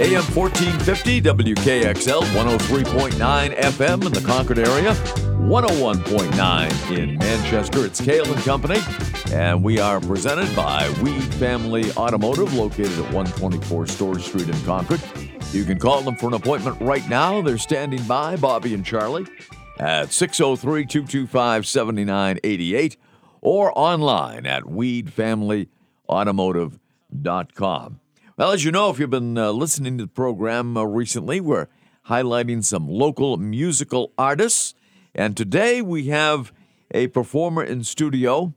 AM 1450 WKXL 103.9 FM in the Concord area, 101.9 in Manchester. It's Kale and Company, and we are presented by Weed Family Automotive, located at 124 Storrs Street in Concord. You can call them for an appointment right now. They're standing by, Bobby and Charlie, at 603 225 7988 or online at weedfamilyautomotive.com. Well, as you know, if you've been uh, listening to the program uh, recently, we're highlighting some local musical artists. And today we have a performer in studio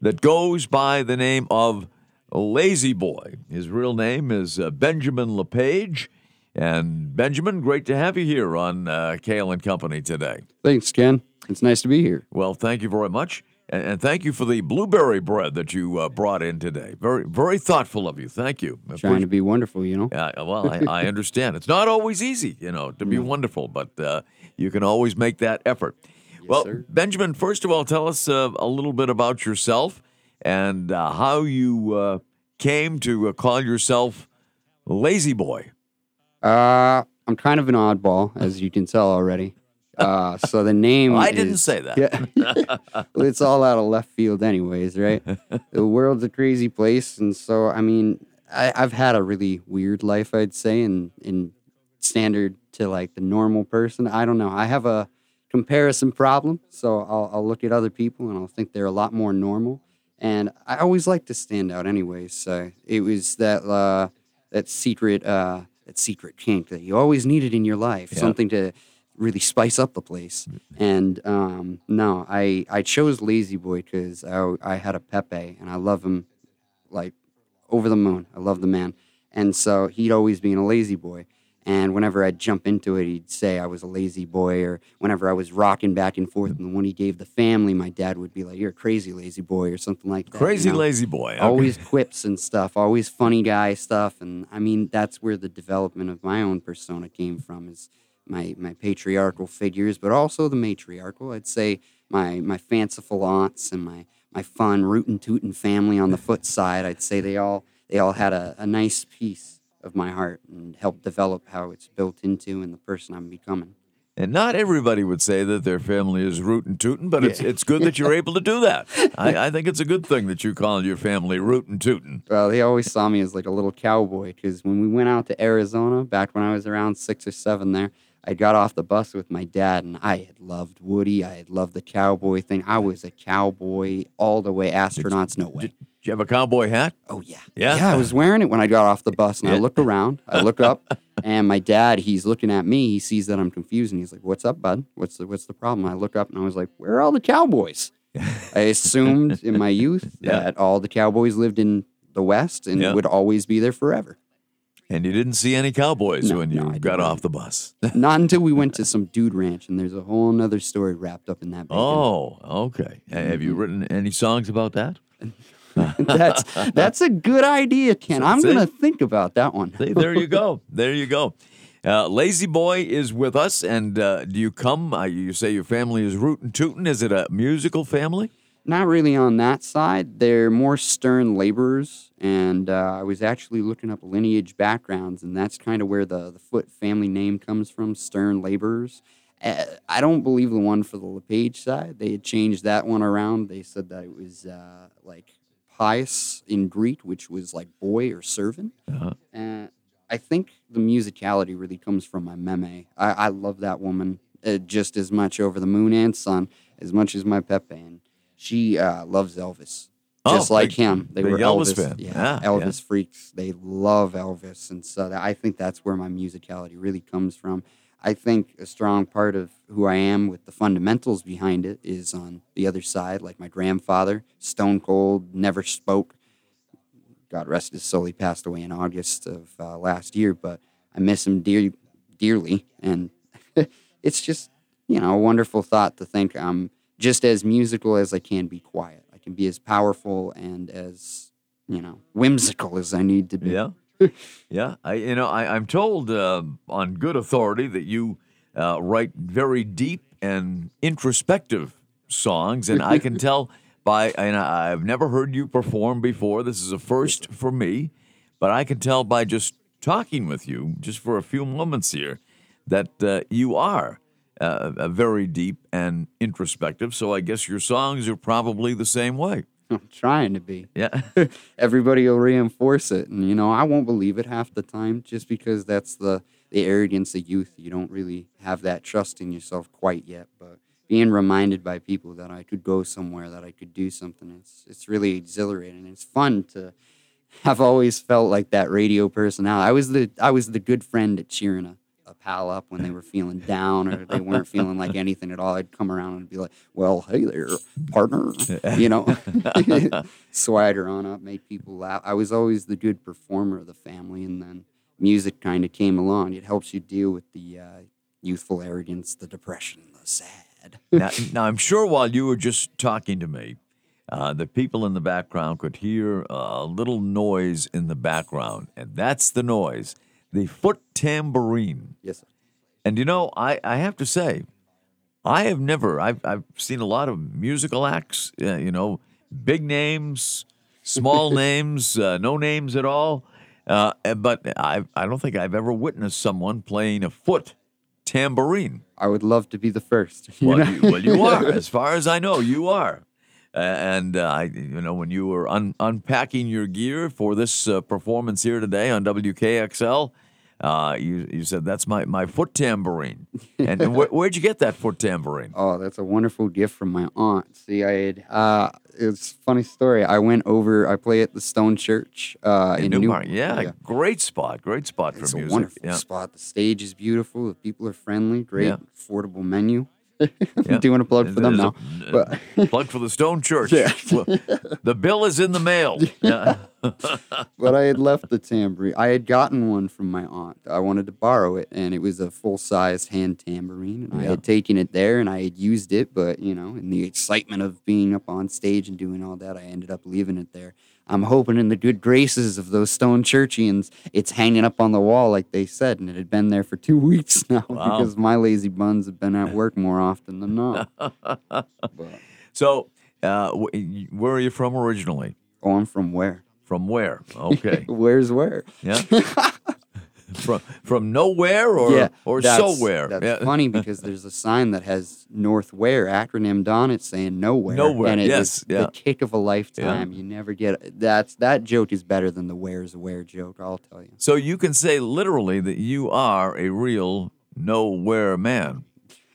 that goes by the name of Lazy Boy. His real name is uh, Benjamin LePage. And Benjamin, great to have you here on uh, Kale and Company today. Thanks, Ken. It's nice to be here. Well, thank you very much. And, and thank you for the blueberry bread that you uh, brought in today. Very, very thoughtful of you. Thank you. Trying to be wonderful, you know. Yeah, well, I, I understand. It's not always easy, you know, to be wonderful, but uh, you can always make that effort. well, sir. Benjamin, first of all, tell us uh, a little bit about yourself and uh, how you uh, came to uh, call yourself Lazy Boy. Uh, I'm kind of an oddball, as you can tell already. Uh, so the name. I didn't is- say that. Yeah. It's all out of left field, anyways, right? the world's a crazy place, and so I mean, I, I've had a really weird life, I'd say, in in standard to like the normal person. I don't know. I have a comparison problem, so I'll, I'll look at other people and I'll think they're a lot more normal. And I always like to stand out, anyways. So it was that uh, that secret uh, that secret kink that you always needed in your life, Yeah. something to really spice up the place. And um, no, I I chose Lazy Boy because I I had a Pepe and I love him like over the moon. I love the man, and so he'd always been a lazy boy. And whenever I'd jump into it, he'd say I was a lazy boy. Or whenever I was rocking back and forth, and the one he gave the family, my dad would be like, "You're a crazy lazy boy," or something like that. you Crazy know? Lazy Boy. Okay. always quips and stuff, always funny guy stuff, and I mean that's where the development of my own persona came from is my my patriarchal figures, but also the matriarchal. I'd say my my fanciful aunts and my my fun rootin' tootin' family on the foot side. I'd say they all they all had a, a nice piece of my heart and helped develop how it's built into and the person I'm becoming. And not everybody would say that their family is rootin' tootin', but it's it's good that you're able to do that. I, I think it's a good thing that you call your family rootin' tootin'. Well, they always saw me as like a little cowboy because when we went out to Arizona back when I was around six or seven there, I got off the bus with my dad and I had loved Woody. I had loved the cowboy thing. I was a cowboy all the way. Astronauts, no way. Did you have a cowboy hat? Oh yeah, Yeah? yeah. I was wearing it when I got off the bus, and I Yeah. look around. I look up, and my dad, he's looking at me. He sees that I'm confused, and he's like, "What's up, bud? What's the What's the problem?" I look up, and I was like, "Where are all the cowboys?" I assumed in my youth Yeah. that all the cowboys lived in the West and Yeah. would always be there forever. And you didn't see any cowboys No, when you no, got off the bus. Not until we went to some dude ranch, and there's a whole nother story wrapped up in that. bacon. oh, okay. Ha- Have you written any songs about that? that's that's a good idea, Ken. I'm gonna think about that one. See, there you go. There you go. Uh, Lazy Boy is with us, and uh, do you come? Uh, you say your family is rootin' tootin'. Is it a musical family? Not really on that side. They're more stern laborers, and uh, I was actually looking up lineage backgrounds, and that's kind of where the the Foot family name comes from. Stern laborers. Uh, I don't believe the one for the LePage side. They had changed that one around. They said that it was uh, like pious in Greek, which was like boy or servant. Uh-huh. Uh, I think the musicality really comes from my meme. I, I love that woman uh, just as much over the moon and sun as much as my Pepe. And she uh, loves Elvis, Oh, just like big- him. They were Elvis Elvis, fan. Yeah, Yeah, yeah. Elvis freaks. They love Elvis, and so that, I think that's where my musicality really comes from. I think a strong part of who I am with the fundamentals behind it is on the other side, like my grandfather, stone cold, never spoke. God rest his soul, he passed away in August of uh, last year, but I miss him dear, dearly. And it's just, you know, a wonderful thought to think I'm just as musical as I can be quiet. I can be as powerful and as, you know, whimsical as I need to be. Yeah, yeah. I, you know, I, I'm told uh, on good authority that you uh, write very deep and introspective songs, and I can tell by. And I've never heard you perform before. This is a first for me, but I can tell by just talking with you just for a few moments here that uh, you are uh, very deep and introspective. So I guess your songs are probably the same way. I'm trying to be. Yeah. Everybody will reinforce it, and you know I won't believe it half the time, just because that's the the arrogance of youth. You don't really have that trust in yourself quite yet, but being reminded by people that I could go somewhere, that I could do something, it's it's really exhilarating. It's fun to. I've always felt like that radio personality. I was the I was the good friend at cheering a, a pal up when they were feeling down or they weren't feeling like anything at all. I'd come around and be like, "Well, hey there, partner," you know, swagger on up, make people laugh. I was always the good performer of the family, and then music kind of came along. It helps you deal with the uh, youthful arrogance, the depression, the sad. now, now, I'm sure while you were just talking to me, uh, the people in the background could hear a little noise in the background, and that's the noise the foot tambourine. Yes, sir. And you know, I, I have to say, I have never, I've, I've seen a lot of musical acts, uh, you know, big names, small names, uh, no names at all. Uh, but I, I don't think I've ever witnessed someone playing a foot tambourine. I would love to be the first. you Well, you, well, you are. As far as I know, you are. And uh, I, you know, when you were un- unpacking your gear for this uh, performance here today on WKXL, uh, you you said that's my, my foot tambourine. And, and wh- where'd you get that foot tambourine? Oh, that's a wonderful gift from my aunt. See, I had uh, it's funny story. I went over. I play at the Stone Church uh, in, In New- Newmarket. Yeah, great spot. Great spot for music. It's a wonderful yeah. spot. The stage is beautiful. The people are friendly. Great, Yeah. affordable menu. Yeah. Doing a plug for them There's now. a- But plug for the Stone Church. Yeah. The bill is in the mail. Yeah. but I had left the tambourine. I had gotten one from my aunt. I wanted to borrow it, and it was a full sized hand tambourine. And I had taken it there, and I had used it, but you know, in the excitement of being up on stage and doing all that, I ended up leaving it there. I'm hoping in the good graces of those Stone Churchians, it's hanging up on the wall like they said, and it had been there for two weeks now Wow. because my lazy buns have been at work more often than not. So, uh, where are you from originally? oh, I'm from where? From where? Okay. Where's where? Yeah. From from nowhere or or that's- somewhere. That's yeah. funny because there's a sign that has North Weare acronymed on it saying nowhere. Nowhere, And it yes, yeah. the kick of a lifetime. You never get that's that joke is better than the where's where joke, I'll tell you. So you can say literally that you are a real nowhere man.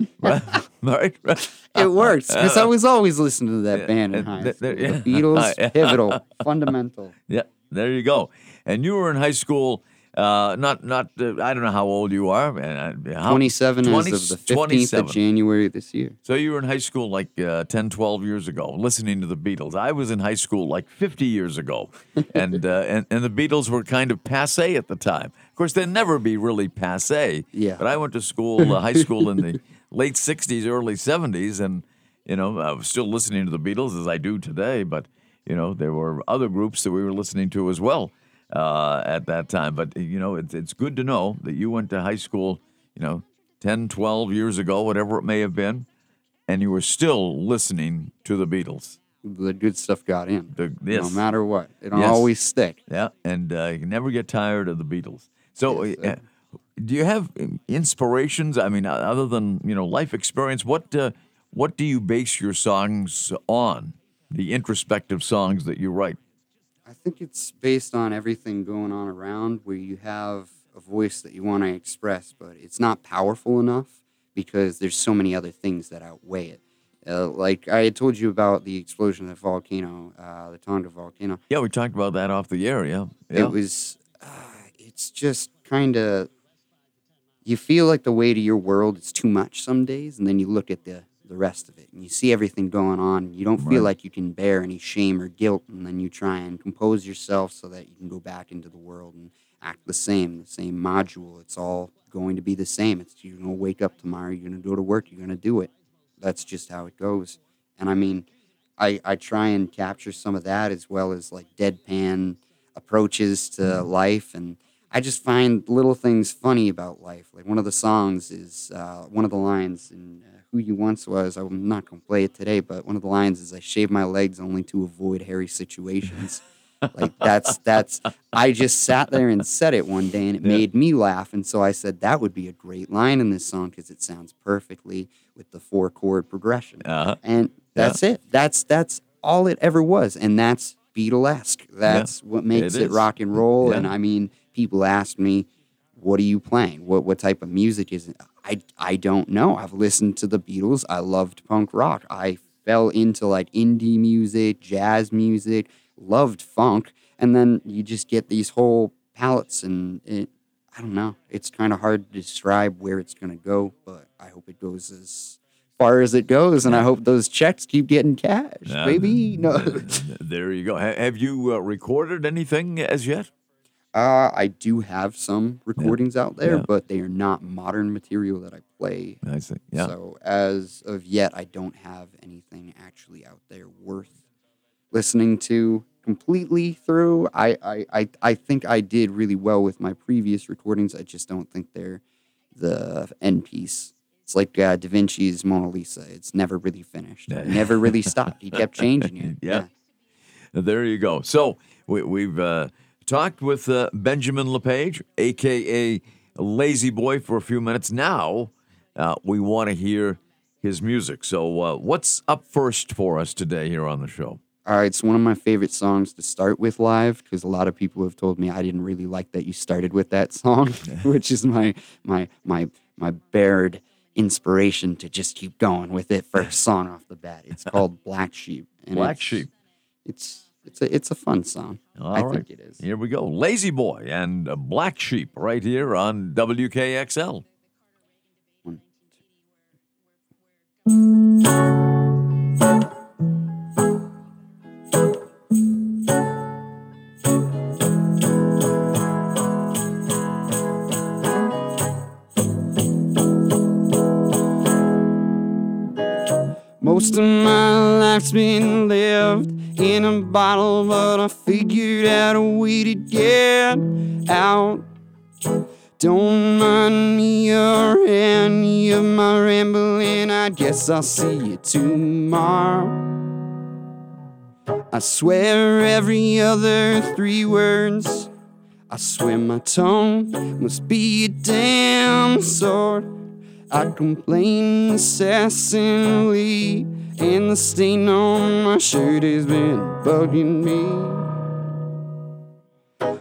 right? right? Right? It works because I was always listening to that Yeah, band in high school. yeah. The Beatles, pivotal, fundamental. Yeah, there you go. And you were in high school. Uh, not not. Uh, I don't know how old you are. Uh, how, 27 20 as of the 15th 27. of January this year. So you were in high school like uh, 10, 12 years ago, listening to the Beatles. I was in high school like 50 years ago, and uh, and and the Beatles were kind of passe at the time. Of course, they'd never be really passe. Yeah. But I went to school, uh, high school in the late 60s, early 70s, and you know I was still listening to the Beatles as I do today. But you know there were other groups that we were listening to as well uh, at that time. But you know it's it's good to know that you went to high school. You know. 10, 12 years ago, whatever it may have been, and you were still listening to the Beatles. The good stuff got in. The, No matter what. It'll Yes. always stick. Yeah, and uh, you never get tired of the Beatles. So, Yes, uh, do you have inspirations? I mean, other than you know life experience, what uh, what do you base your songs on? The introspective songs that you write. I think it's based on everything going on around where you have a voice that you want to express, but it's not powerful enough because there's so many other things that outweigh it. Uh, like I had told you about the explosion of the volcano, uh, the Tonga volcano. Yeah, we talked about that off the air. Yeah, yeah. It was, uh, it's just kind of, you feel like the weight of your world is too much some days, and then you look at the, the rest of it and you see everything going on. You don't feel Right. like you can bear any shame or guilt, and then you try and compose yourself so that you can go back into the world and act the same, the same module. It's all going to be the same. It's you're gonna wake up tomorrow, you're gonna go to work, you're gonna do it. That's just how it goes. And I mean, I, I try and capture some of that as well as like deadpan approaches to life and I just find little things funny about life. Like one of the songs is uh, one of the lines in uh, "Who You Once Was." I'm not gonna play it today, but one of the lines is, "I shave my legs only to avoid hairy situations," Like that's that's I just sat there and said it one day and it Yeah. made me laugh and so I said that would be a great line in this song because it sounds perfectly with the four chord progression. Uh-huh. And that's it. That's that's all it ever was and that's Beatlesque. That's what makes It it, rock and roll Yeah. and I mean people ask me what are you playing? What what type of music is it? I I don't know. I've listened to the Beatles. I loved punk rock. I fell into like indie music, jazz music, loved funk, and then you just get these whole palettes and it I don't know. It's kind of hard to describe where it's going to go, but I hope it goes as far as it goes and I hope those checks keep getting cashed. Yeah. Baby, no. There you go. Have you uh, recorded anything as yet? Uh, I do have some recordings out there, Yeah. but they are not modern material that I play. I see. Yeah. So as of yet, I don't have anything actually out there worth listening to completely through. I, I, I, I think I did really well with my previous recordings. I just don't think they're the end piece. It's like uh, Da Vinci's Mona Lisa. It's never really finished. It never really stopped. He kept changing it. Yeah. There you go. So we, we've uh, talked with uh, Benjamin LePage, aka Lazy Boy, for a few minutes. Now uh, we want to hear his music. So uh, what's up first for us today here on the show? All right, it's one of my favorite songs to start with live because a lot of people have told me I didn't really like that you started with that song, which is my my my my bared inspiration to just keep going with it first song off the bat. It's called Black Sheep. and Black it's- Sheep. It's it's a it's a fun song. All I right. think it is. Here we go. Lazy Boy and Black Sheep right here on WKXL. One, Most of my life's been lived in a bottle, but I figured out a way to get out. Don't mind me or any of my rambling. I guess I'll see you tomorrow. I swear every other three words. I swear my tongue must be a damn sword. I complain incessantly, and the stain on my shirt has been bugging me.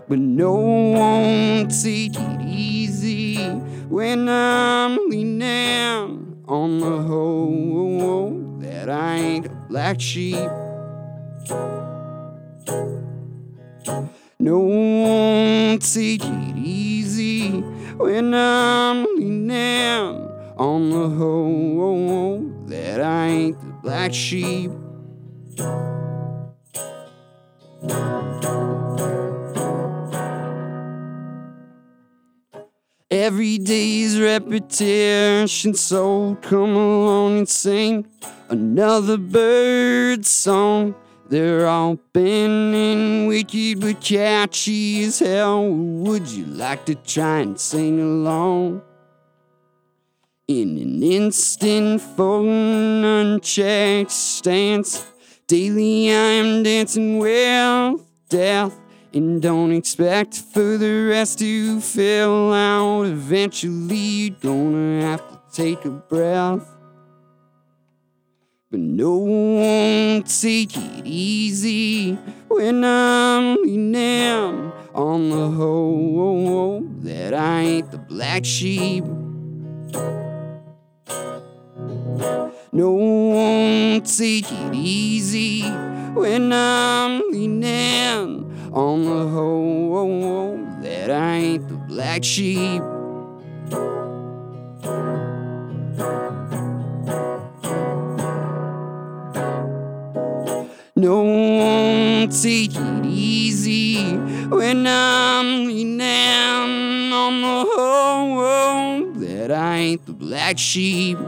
But no one take it easy when I'm leaning on the hoe that I ain't a black sheep. No one take it easy when I'm leaning on the hoe that I ain't the black sheep. Every day's repetition, so come along and sing another bird song. They're all bending wicked but catchy as hell. Would you like to try and sing along? In an instant, folding unchecked stance, daily I am dancing with death. And don't expect for the rest to fill out. Eventually, you're gonna have to take a breath. But no one take it easy when I'm leaning on the hoe that I ain't the black sheep. No one take it easy when I'm leaning on the hoe that I ain't the black sheep. No one take it easy when I'm leaning on the hoe that I ain't the black sheep.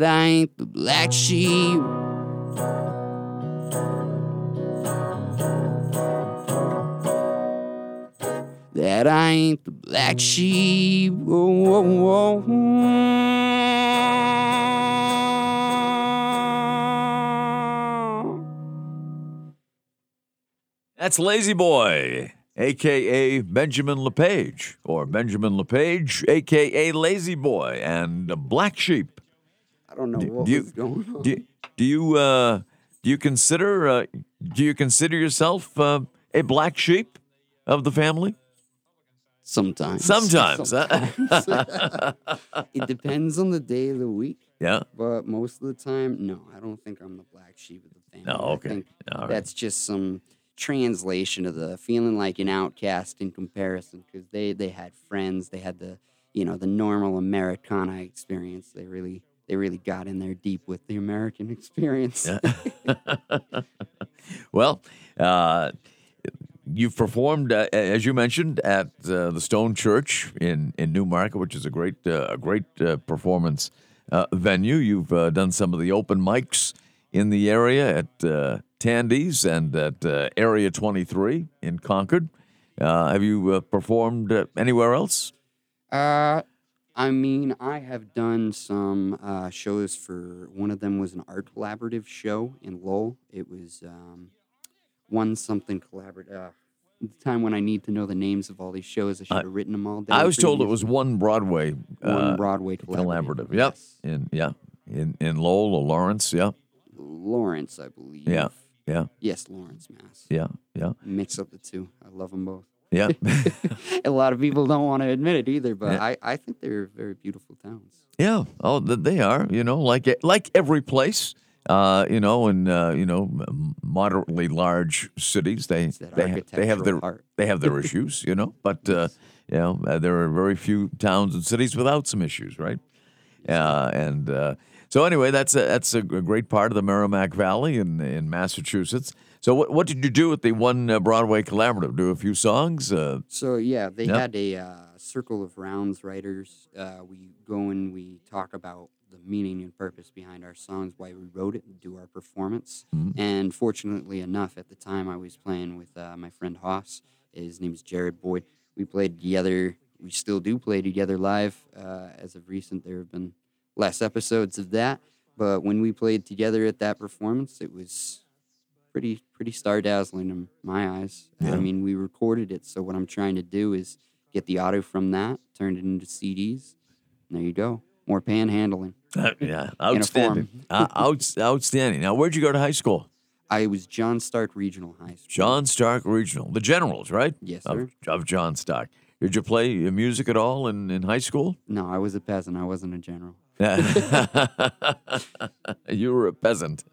that I ain't the black sheep. That I ain't the black sheep. Whoa, whoa, whoa. That's Lazy Boy aka Benjamin LePage, or Benjamin LePage, aka Lazy Boy, and Black Sheep. I don't know what do you- was going on. Do, do you uh, do you consider uh, do you consider yourself uh, a black sheep of the family? Sometimes. Sometimes. Sometimes. it depends on the day of the week, Yeah. but most of the time, no, I don't think I'm the black sheep of the family. No, okay. right. that's just some translation of the feeling like an outcast in comparison because they, they had friends, they had the you know the normal Americana experience. They really they really got in there deep with the American experience. well, uh, you've performed, uh, as you mentioned, at uh, the Stone Church in, in Newmarket, which is a great uh, a great uh, performance uh, venue. You've uh, done some of the open mics in the area at uh, Tandy's and at uh, Area 23 in Concord. Uh, have you uh, performed uh, anywhere else? Uh, I mean, I have done some uh, shows for one of them was an art collaborative show in Lowell. It was um, one something collaborative. Uh, the time when I need to know the names of all these shows, I should have written them all down. I was told it was one Broadway one uh, Broadway collaborative. collaborative. Yep. yes. In yeah, in in Lowell or Lawrence. Yeah. Lawrence, I believe. Yeah. Yeah. Yes, Lawrence, Mass. Yeah. Yeah. Mix up the two. I love them both. Yeah. a lot of people don't want to admit it either, but Yeah. I, I think they're very beautiful towns. Yeah. Oh, they are. You know, like like every place. Uh, you know, in uh, you know moderately large cities, they they, ha- they have their art. they have their issues. You know, but uh, you know uh, there are very few towns and cities without some issues, right? Uh, and uh, so anyway, that's a, that's a great part of the Merrimack Valley in in Massachusetts. So what what did you do with the one uh, Broadway collaborative? Do a few songs? Uh, So yeah, they Yep. had a uh, circle of rounds writers. Uh, we go and we talk about the meaning and purpose behind our songs, why we wrote it, and do our performance. Mm-hmm. And fortunately enough, at the time I was playing with uh, my friend Haas. His name is Jared Boyd. We played together. We still do play together live. Uh, as of recent, there have been less episodes of that. But when we played together at that performance, it was pretty pretty star dazzling in my eyes. Yeah. I mean, we recorded it, so what I'm trying to do is get the audio from that, turn it into CDs, there you go. More panhandling. yeah, outstanding, uh, outs outstanding. Now, where'd you go to high school? I was John Stark Regional High School. John Stark Regional, the Generals, right? Yes, Of, sir. of John Stark. Did you play music at all in, in high school? No, I was a peasant. I wasn't a general. you were a peasant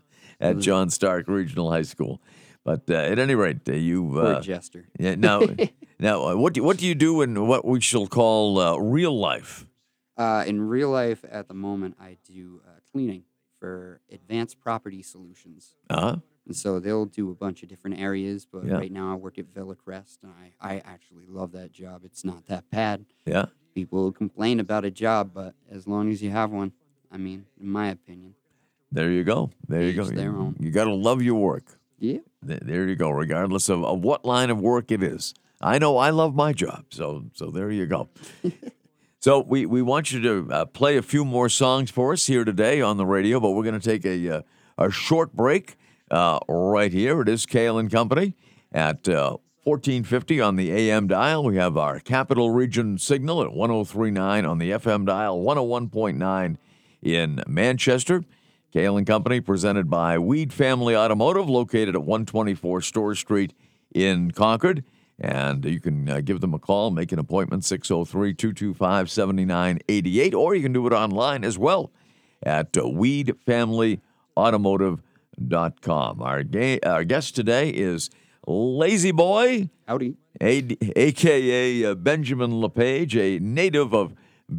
at John Stark Regional High School, but uh, at any rate, uh, you. Uh, jester. yeah, now, now, uh, what do what do you do in what we shall call uh, real life? Uh, in real life, at the moment, I do uh, cleaning for Advanced Property Solutions. Uh-huh. And so they'll do a bunch of different areas, but Yeah. right now I work at Villa Crest, and I, I actually love that job. It's not that bad. Yeah. People complain about a job, but as long as you have one, I mean, in my opinion, There you go. There you go. Own. You got to love your work. yeah. Th- There you go. Regardless of, of what line of work it is, I know I love my job. So so there you go. so we, we want you to uh, play a few more songs for us here today on the radio, but we're going to take a uh, a short break uh, right here. It is Kale and Company at uh, 1450 on the AM dial. We have our Capital Region signal at 1039 on the FM dial, 101.9 in Manchester. Kale and Company, presented by Weed Family Automotive, located at 124 Storrs Street in Concord. And you can uh, give them a call, make an appointment, 603 225 7988, or you can do it online as well at uh, weedfamilyautomotive.com. Our, ga- our guest today is Lazy Boy, Howdy. a- aka uh, Benjamin LePage, a native of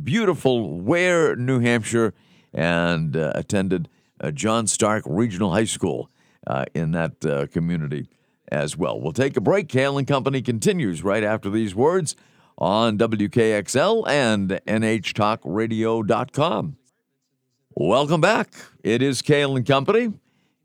beautiful Weare, New Hampshire, and uh, attended uh, John Stark Regional High School uh, in that uh, community as well. We'll take a break. Kale and Company continues right after these words on WKXL and NHTalkRadio.com. Welcome back. It is Kale and Company.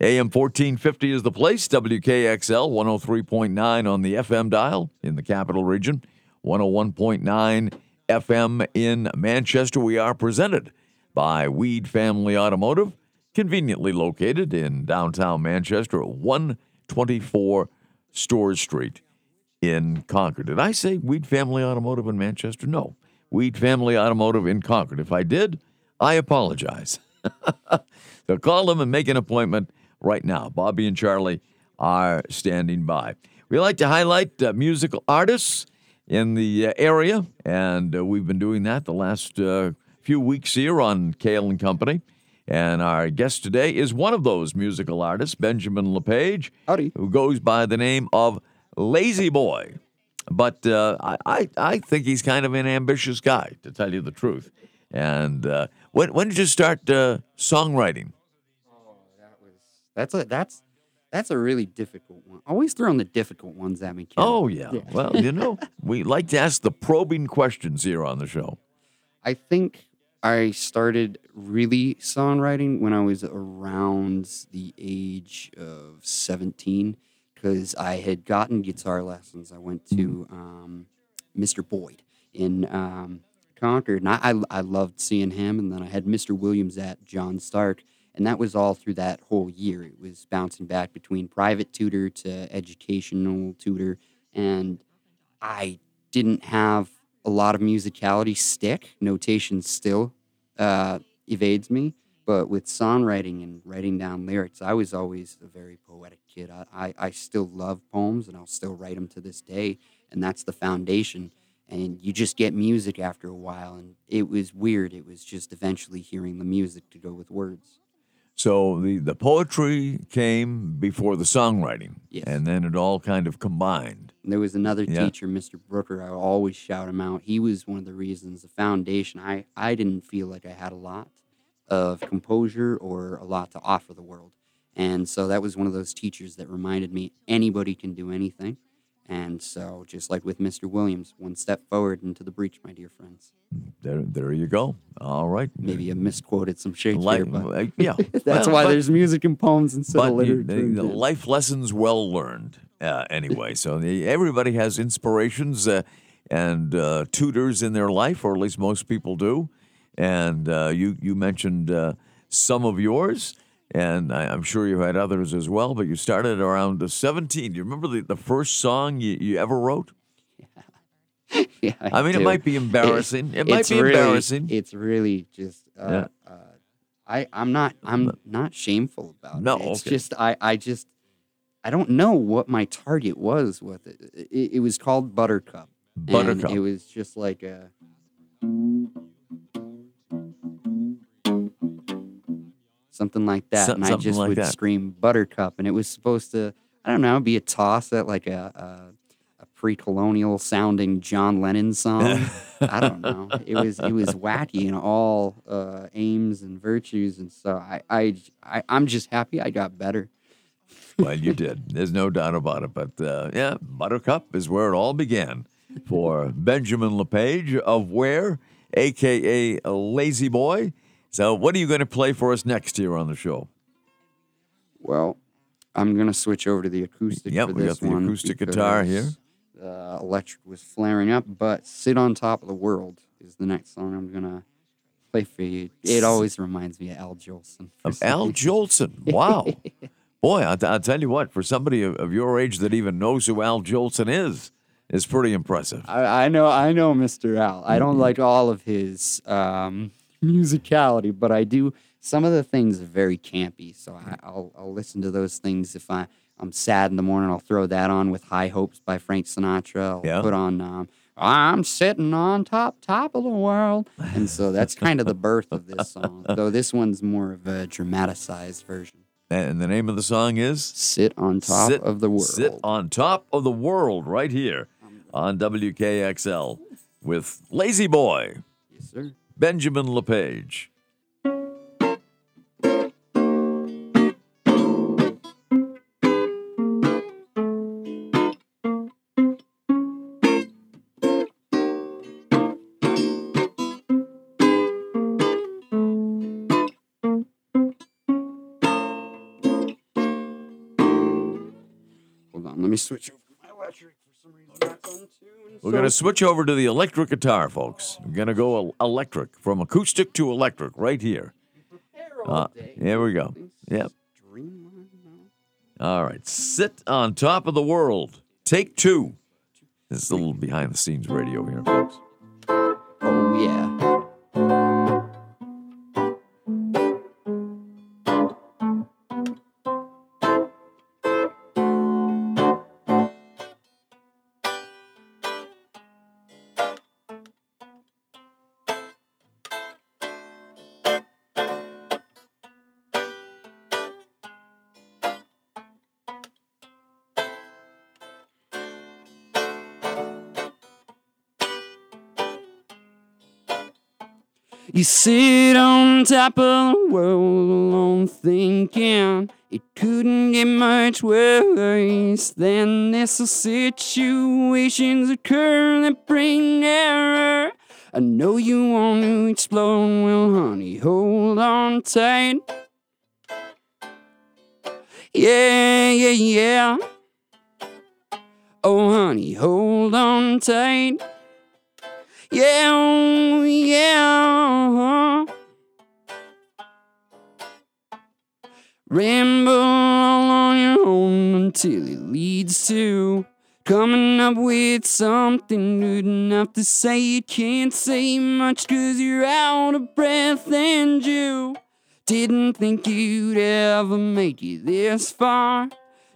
AM 1450 is the place. WKXL 103.9 on the FM dial in the capital region, 101.9 FM in Manchester. We are presented by Weed Family Automotive, conveniently located in downtown Manchester at 124 Storrs Street in Concord. Did I say Weed Family Automotive in Manchester? No. Weed Family Automotive in Concord. If I did, I apologize. so call them and make an appointment right now. Bobby and Charlie are standing by. We like to highlight uh, musical artists in the uh, area, and uh, we've been doing that the last uh, few weeks here on Kale and Company. And our guest today is one of those musical artists, Benjamin LePage, Howdy. who goes by the name of Lazy Boy. But uh, I, I, I think he's kind of an ambitious guy, to tell you the truth. And uh, when, when did you start uh, songwriting? That's a that's that's a really difficult one. Always throwing the difficult ones at me. Oh, yeah. Well, you know, we like to ask the probing questions here on the show. I think I started really songwriting when I was around the age of 17 because I had gotten guitar lessons. I went to um, Mr. Boyd in um, Concord, and I, I, I loved seeing him. And then I had Mr. Williams at John Stark, and that was all through that whole year. It was bouncing back between private tutor to educational tutor, and I didn't have a lot of musicality stick. Notation still uh, evades me. But with songwriting and writing down lyrics, I was always a very poetic kid. I, I, I still love poems and I'll still write them to this day. And that's the foundation. And you just get music after a while. And it was weird. It was just eventually hearing the music to go with words. So the, the poetry came before the songwriting, Yes. and then it all kind of combined. There was another Yeah. teacher, Mr. Brooker. I always shout him out. He was one of the reasons, the foundation. I, I didn't feel like I had a lot of composure or a lot to offer the world. And so that was one of those teachers that reminded me anybody can do anything. And so, just like with Mr. Williams, one step forward into the breach, my dear friends. There, there you go. All right. Maybe I misquoted some Shakespeare, Like, but uh, yeah. that's why but- there's music and poems but of literature. the, and life lessons well learned uh, anyway. so the, everybody has inspirations uh, and uh, tutors in their life, or at least most people do. And uh, you you mentioned uh, some of yours, and I, I'm sure you had others as well. But you started around uh, 17. Do you remember the, the first song you, you ever wrote? yeah, I mean, it might be embarrassing. It, might be really, embarrassing. It's really just. Uh, Yeah. uh, I I'm not I'm not shameful about No, it. No, it's okay. just I I just I don't know what my target was with it. It, it was called Buttercup. and Buttercup. it was just like a. Something like that, Some- and I just like would that. scream Buttercup, and it was supposed to, I don't know, be a toss at like a, a, a pre-colonial sounding John Lennon song. I don't know. It was it was wacky in all uh, aims and virtues, and so I, I I I'm just happy I got better. well, you did. There's no doubt about it. But uh, yeah, Buttercup is where it all began for Benjamin LePage of Weare, aka Lazy Boy. So, what are you going to play for us next here on the show? Well, I'm gonna switch over to the acoustic Yep, for we got this the acoustic guitar here. Uh, electric was flaring up, but "Sit on Top of the World" is the next song I'm gonna play for you. It always reminds me of Al Jolson. Of Al. Jolson. Wow. Boy, I'll, I'll tell you what, for somebody of, of your age that even knows who Al Jolson is, is pretty impressive. I, I know, I know, Mr. Al. I Mm-hmm. don't like all of his um, musicality, but I do. Some of the things are very campy, so I, I'll I'll listen to those things if I I'm sad in the morning. I'll throw that on with High Hopes by Frank Sinatra. I'll Yeah. put on um, I'm sitting on top top of the world, and so that's kind of the birth of this song. Though this one's more of a dramatized version. And the name of the song is Sit on top Sit- of the world. Sit on top of the world right here on WKXL with Lazy Boy, yes, sir. Benjamin LePage. Hold on, let me switch over to my electric for some reason. That's on too, and We're so- going to switch over to the electric guitar, folks. We're going to go electric, from acoustic to electric, right here. Uh, here we go. Yep. All right. Sit on top of the world. Take two. This is a little behind the scenes radio here, folks. You sit on top of the world alone thinking it couldn't get much worse than this. Situations occur that bring error. I know you want to explode, well, honey, hold on tight. Yeah, yeah, yeah. Oh, honey, hold on tight. Yeah, yeah. Uh-huh. Ramble all on your own until it leads to coming up with something good enough to say you can't say much cause you're out of breath and you didn't think you'd ever make it this far.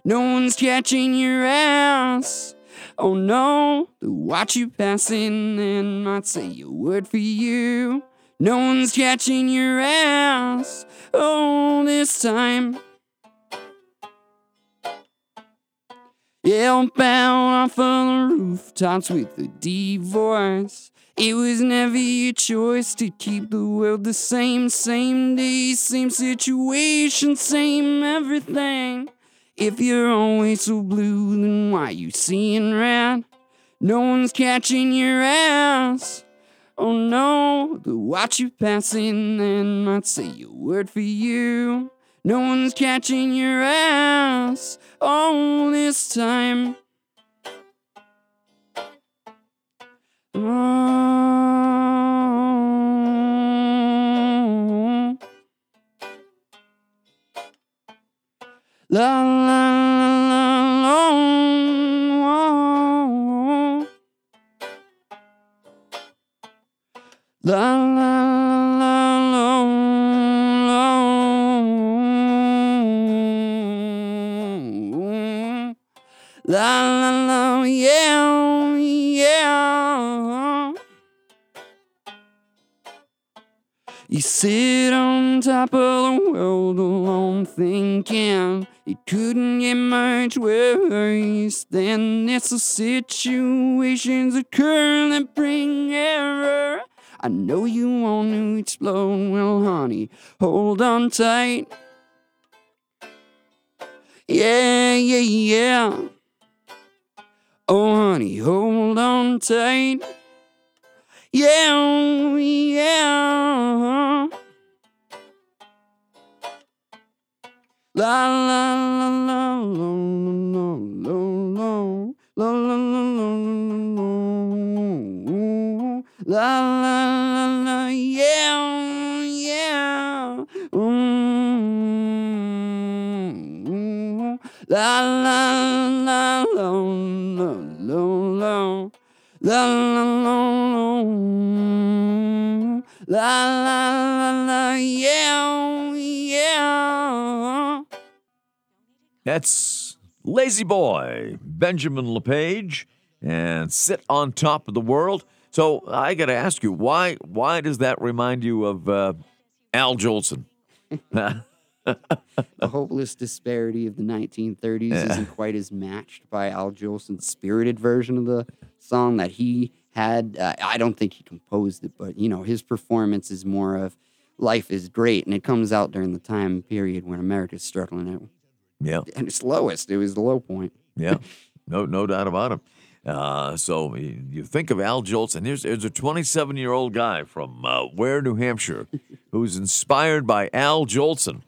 No one's catching your ass. Oh no, they watch you passing and might say a word for you. No one's catching your ass. Oh, this time. Yell bound off of the rooftops with a divorce. It was never your choice to keep the world the same, same day, same situation, same everything. If you're always so blue, then why you seeing red? No one's catching your ass. Oh no, they watch you passing and might say a word for you. No one's catching your ass. Oh, this time. Oh. La la than this. So situations occur that bring error. I know you want to explode, well, honey, hold on tight. Yeah, yeah, yeah. Oh, honey, hold on tight. Yeah, yeah. La la la la la la la la la la la yeah yeah mm, la la la la la la La la la la la la la yeah yeah That's Lazy Boy, Benjamin LePage, and Sit on Top of the World. So I got to ask you, why why does that remind you of uh, Al Jolson? The hopeless disparity of the 1930s isn't quite as matched by Al Jolson's spirited version of the song that he had. Uh, I don't think he composed it, but you know, his performance is more of life is great, and it comes out during the time period when America's struggling yeah, And its lowest. It was the low point. yeah, no no doubt about it. Uh, so you think of Al Jolson. Here's, here's a 27 year old guy from uh, Weare, New Hampshire, who's inspired by Al Jolson.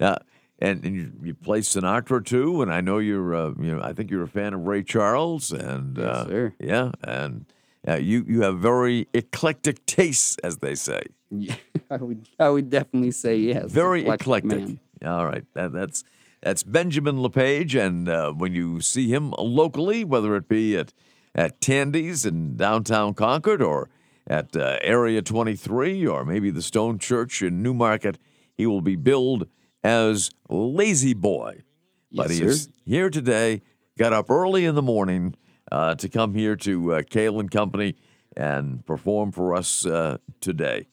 Uh, and, and you, you play Sinatra too, and I know you're, uh, you know, I think you're a fan of Ray Charles, and uh, sir. yeah, and uh, you you have very eclectic tastes, as they say. Yeah, I would I would definitely say yes. Very eclectic eclectic. All right, that, that's That's Benjamin LePage. And uh, when you see him locally, whether it be at, at Tandy's in downtown Concord or at uh, Area 23 or maybe the Stone Church in Newmarket, he will be billed as Lazy Boy. but Yes, he is here today, got up early in the morning uh, to come here to uh, Kale and Company and perform for us uh, today.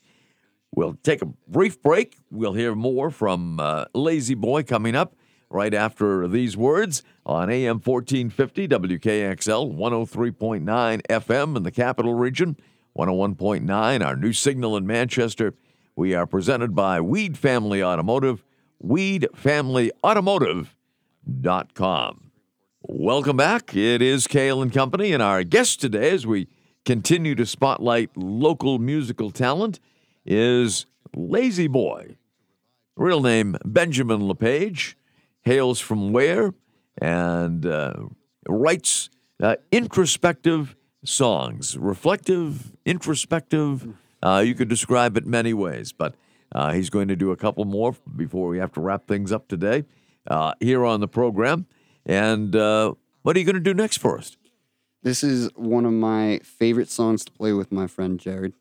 We'll take a brief break. We'll hear more from uh, Lazy Boy coming up right after these words on AM 1450 WKXL 103.9 FM in the capital region, 101.9 our new signal in Manchester. We are presented by Weed Family Automotive, weedfamilyautomotive.com. Welcome back. It is Kale and Company, and our guest today, as we continue to spotlight local musical talent, is Lazy Boy. Real name Benjamin LePage, hails from where, and uh, writes uh, introspective songs, reflective, introspective. Uh, you could describe it many ways, but uh, he's going to do a couple more before we have to wrap things up today uh, here on the program. And uh, what are you going to do next for us? This is one of my favorite songs to play with my friend Jared.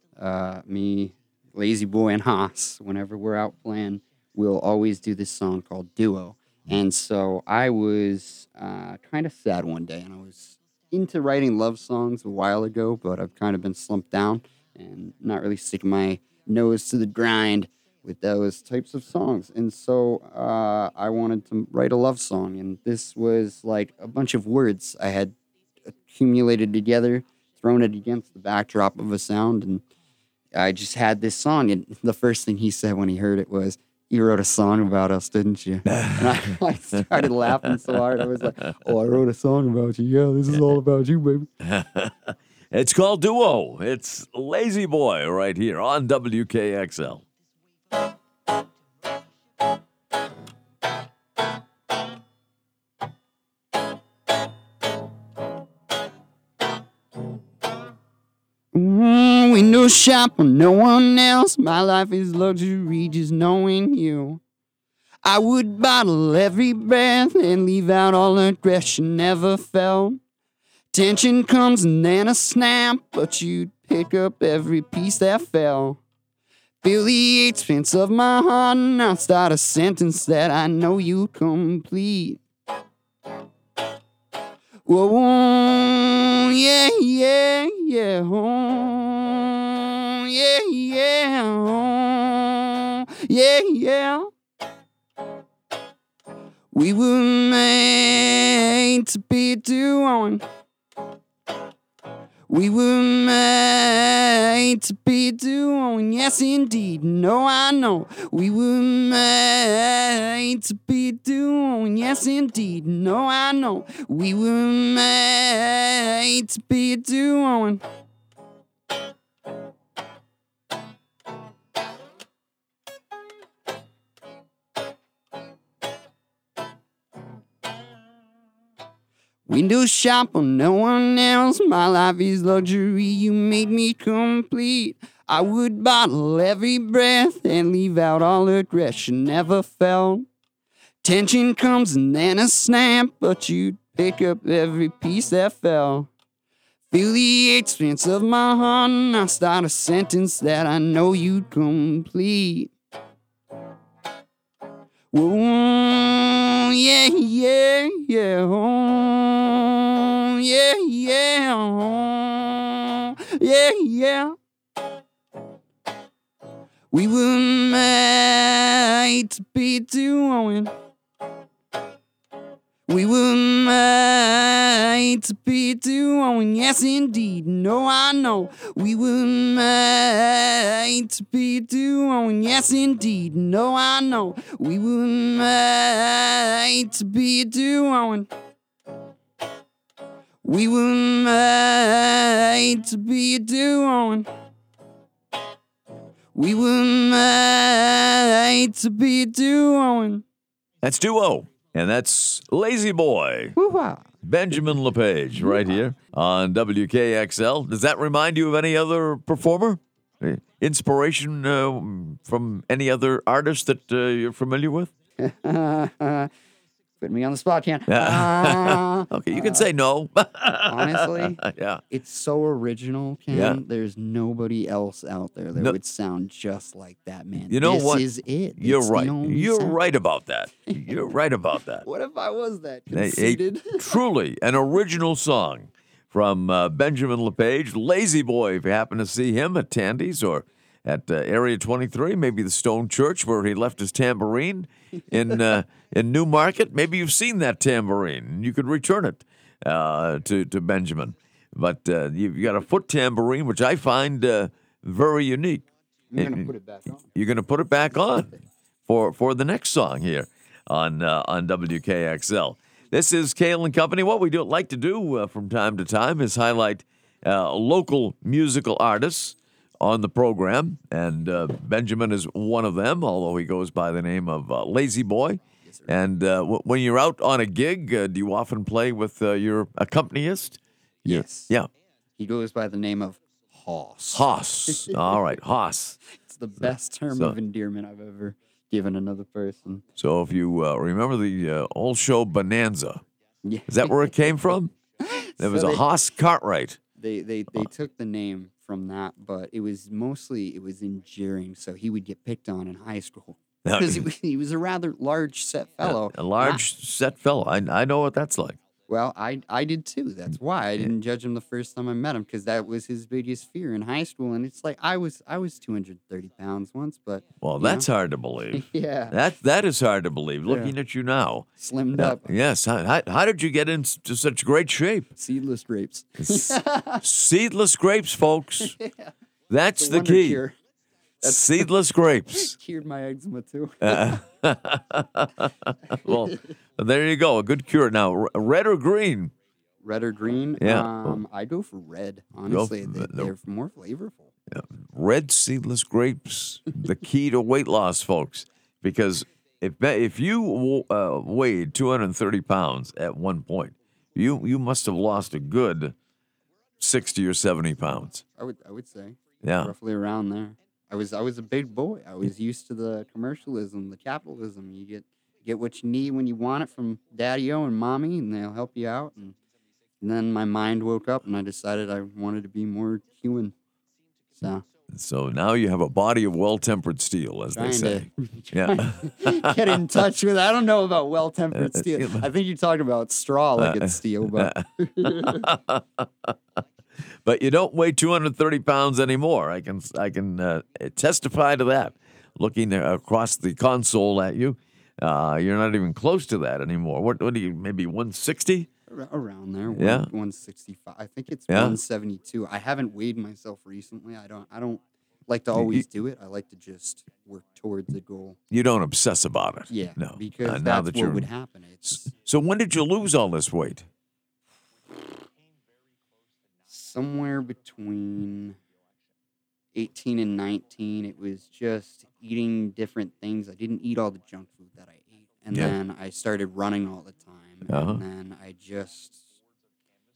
Me, Lazy Boy, and Hoss, whenever we're out playing, we'll always do this song called Duo. And so I was uh, kind of sad one day, and I was into writing love songs a while ago, but I've kind of been slumped down and not really sticking my nose to the grind with those types of songs. And so uh, I wanted to write a love song, and this was like a bunch of words I had accumulated together, thrown it against the backdrop of a sound, and I just had this song. And the first thing he said when he heard it was, "You wrote a song about us, didn't you?" And I like started laughing so hard. I was like, "Oh, I wrote a song about you. Yeah, this is all about you, baby." It's called Duo. It's Lazy Boy right here on WKXL. Shop on no one else. My life is luxury, just knowing you. I would bottle every breath and leave out all aggression never felt. Tension comes and then a snap, but you'd pick up every piece that fell. Feel the expense of my heart, and I'll start a sentence that I know you complete. Whoa, yeah, yeah, yeah, oh, yeah, yeah, yeah, yeah. We were made to be doing. We were made to be doing, yes indeed. No, I know. We were made to be doing, yes indeed. No, I know. We were made to be doing. Window shop on no one else. My life is luxury. You made me complete. I would bottle every breath and leave out all aggression never felt. Tension comes and then a snap, but you'd pick up every piece that fell. Feel the expense of my heart, and I start a sentence that I know you'd complete. Whoa, yeah, yeah, yeah, oh, yeah, yeah, yeah, yeah. We were made to be doing. We were made to be doing, yes indeed. No, I know. We were made to be doing, yes indeed. No, I know. We were made to be doing. We were made to be a duo. We were made to be a duo. That's Duo, and that's Lazy Boy. Woo-wah. Benjamin LePage right here on WKXL. Does that remind you of any other performer? Eh, Inspiration uh, from any other artist that uh, you're familiar with? Put me on the spot, Ken. Uh, Okay, you can say no. honestly, yeah. it's so original, Ken. Yeah. There's nobody else out there that No. would sound just like that, man. You know this what? is it. You're It's right. You're sound. right about that. You're right about that. What if I was that A- a- truly an original song from uh, Benjamin LePage, Lazy Boy. If you happen to see him at Tandy's or at uh, Area 23, maybe the Stone Church where he left his tambourine in uh, in Newmarket, maybe you've seen that tambourine and you could return it uh, to to Benjamin. But uh, you've got a foot tambourine, which I find uh, very unique. I'm gonna put it back on. You're going to put it back on for for the next song here on uh, on WKXL. This is Kale and Company. What we do like to do uh, from time to time is highlight uh, local musical artists on the program, and uh, Benjamin is one of them. Although he goes by the name of uh, Lazy Boy. and uh, w- when you're out on a gig, uh, do you often play with uh, your accompanist? Yes. Yeah, He goes by the name of Hoss. Haas. All right, Hoss. It's the best term so- of endearment I've ever given another person. So if you uh, remember the uh, old show Bonanza, Yeah. is that where it came from? There was a they- Hoss Cartwright. They they they took the name from that, but it was mostly it was endearing. So he would get picked on in high school because he, was- he was a rather large set fellow. a large set fellow. I, I know what that's like. Well, I I did too. That's why I didn't judge him the first time I met him because that was his biggest fear in high school. And it's like I was I was 230 pounds once, but Well, that's know, hard to believe. yeah, That that is hard to believe. Looking at you now. slimmed Uh, up, yes. How, how, how did you get into such great shape? seedless grapes. Seedless grapes, folks. yeah. That's the key. cure. Seedless grapes. Cured my eczema too. Uh, well, there you go. A good cure. Now, r- red or green? red or green? Yeah. Um, I go for red. Honestly, for they, the- the- they're more flavorful. red seedless grapes the key to weight loss folks because if if you uh, weighed 230 pounds at one point you you must have lost a good 60 or 70 pounds I would I would say yeah roughly around there. I was I was a big boy. I was used to the commercialism, the capitalism. You get get what you need when you want it from Daddy O and Mommy, and they'll help you out. And, and then my mind woke up, and I decided I wanted to be more human. So so now you have a body of well-tempered steel as they say yeah get in touch with. I don't know about well Uh, tempered steel. I think you talked about straw like it's steel, but but you don't weigh 230 pounds anymore i can i can uh, testify to that looking across the console at you uh, you're not even close to that anymore what, what are you maybe 160 around there. One, Yeah. 165. I think it's Yeah. 172. I haven't weighed myself recently. I don't. I don't like to always do it. I like to just work towards the goal. you don't obsess about it. Yeah, no. because Uh, now that's that what you're would happen. It's so when did you lose all this weight? somewhere between 18 and 19. It was just eating different things. I didn't eat all the junk food that I ate, and Yeah. then I started running all the time, Uh-huh. and then I just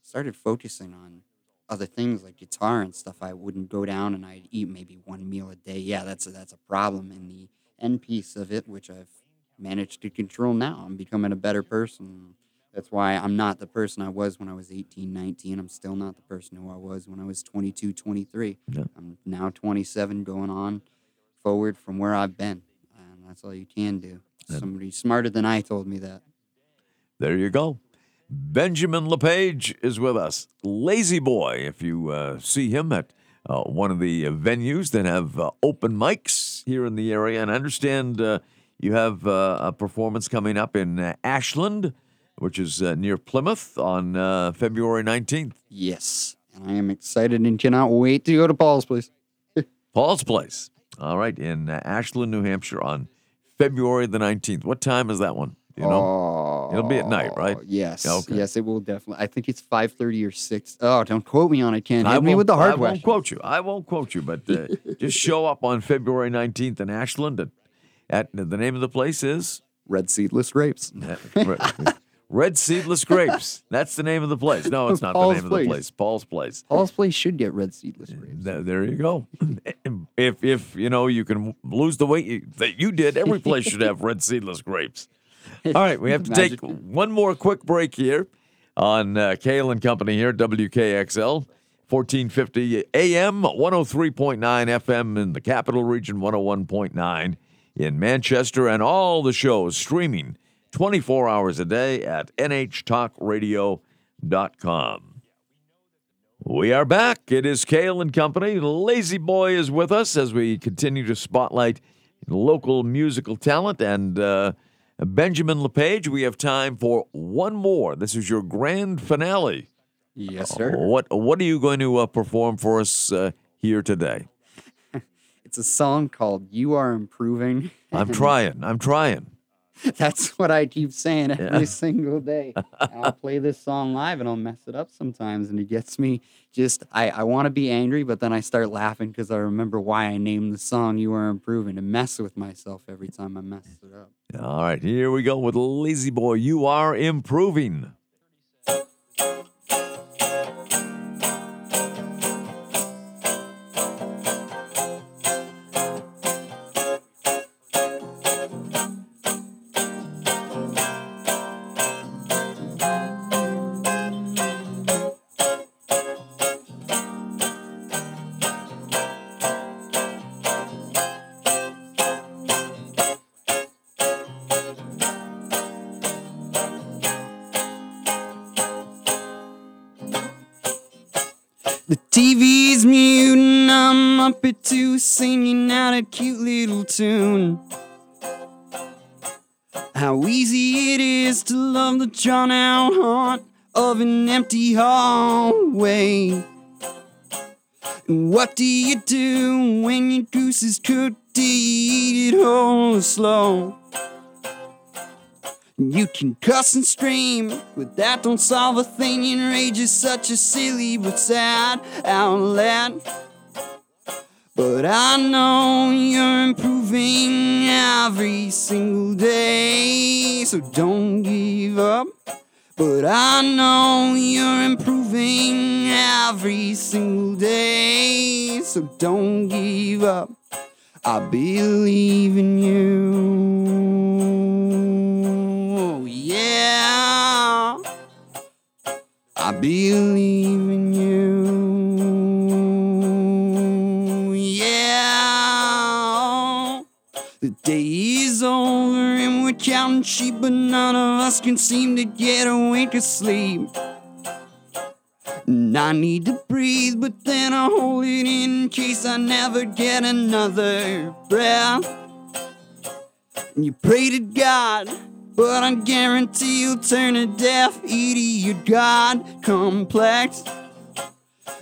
started focusing on other things like guitar and stuff. I wouldn't go down and I'd eat maybe one meal a day. Yeah, that's a, that's a problem. And the end piece of it, which I've managed to control now, I'm becoming a better person. That's why I'm not the person I was when I was 18, 19. I'm still not the person who I was when I was 22, 23. Yeah. I'm now 27, going on forward from where I've been. And that's all you can do. Somebody smarter than I told me that. There you go. Benjamin LePage is with us. Lazy Boy, if you uh, see him at uh, one of the uh, venues that have uh, open mics here in the area. And I understand uh, you have uh, a performance coming up in uh, Ashland, which is uh, near Plymouth on uh, February 19th. Yes. And I am excited and cannot wait to go to Paul's place. Paul's Place. All right, in uh, Ashland, New Hampshire on February the 19th. What time is that one? You know? Oh, It'll be at night, right? Yes. Okay. Yes, it will definitely. I think it's 5.30 or 6. Oh, don't quote me on it, Ken. Hit I me with the hard I won't questions. quote you. I won't quote you, but uh, just show up on February 19th in Ashland. At, at the name of the place is Red seedless grapes. Red, Seedless Grapes. That's the name of the place. No, it's not the Paul's name of the place. Paul's Place. Paul's place should get red seedless grapes. Th- There you go. if if you know you can lose the weight you, that you did, every place should have red seedless grapes. All right, we have to take one more quick break here on uh, Kale and Company here, WKXL, 1450 AM, 103.9 FM in the capital region, 101.9 in Manchester, and all the shows streaming 24 hours a day at nhtalkradio.com. We are back. It is Kale and Company. Lazy Boy is with us as we continue to spotlight local musical talent. And uh, Benjamin LePage, we have time for one more. This is your grand finale. Yes, sir. What What are you going to uh, perform for us uh, here today? It's a song called "You Are Improving." I'm trying. I'm trying. That's what I keep saying every single day. I'll play this song live and I'll mess it up sometimes, and it gets me just. I I want to be angry, but then I start laughing because I remember why I named the song "You Are Improving" and mess with myself every time I mess it up. All right, here we go with Lazy Boy. You are improving. Drawn out heart of an empty hallway. And what do you do when your goose is cooked? Do you eat it whole or slow? You can cuss and scream, but that don't solve a thing. And rage is such a silly but sad outlet. But I know you're improving every single day, so don't give up. But I know you're improving every single day, so don't give up. I believe in you. Oh, Yeah. I believe counting sheep, but none of us can seem to get a wink of sleep. And I need to breathe, but then I hold it in, in case I never get another breath. And you pray to God, but I guarantee you'll turn a deaf your God complex.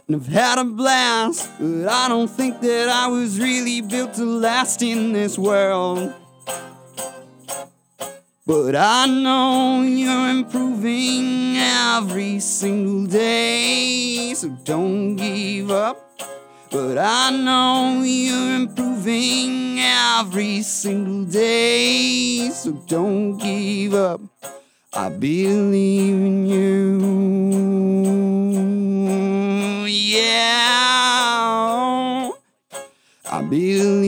And I've had a blast, but I don't think that I was really built to last in this world. But I know you're improving every single day, so don't give up. But I know you're improving every single day, so don't give up. I believe in you. Yeah. I believe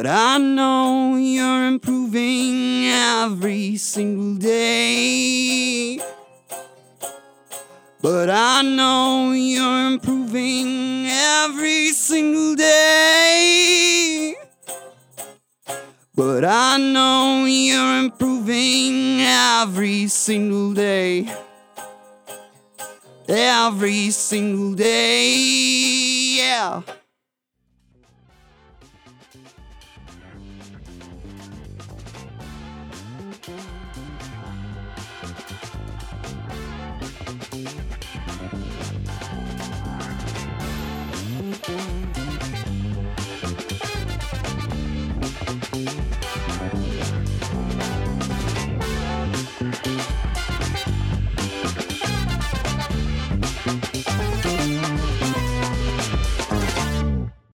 But I know you're improving every single day. But I know you're improving every single day. But I know you're improving every single day. Every single day, yeah.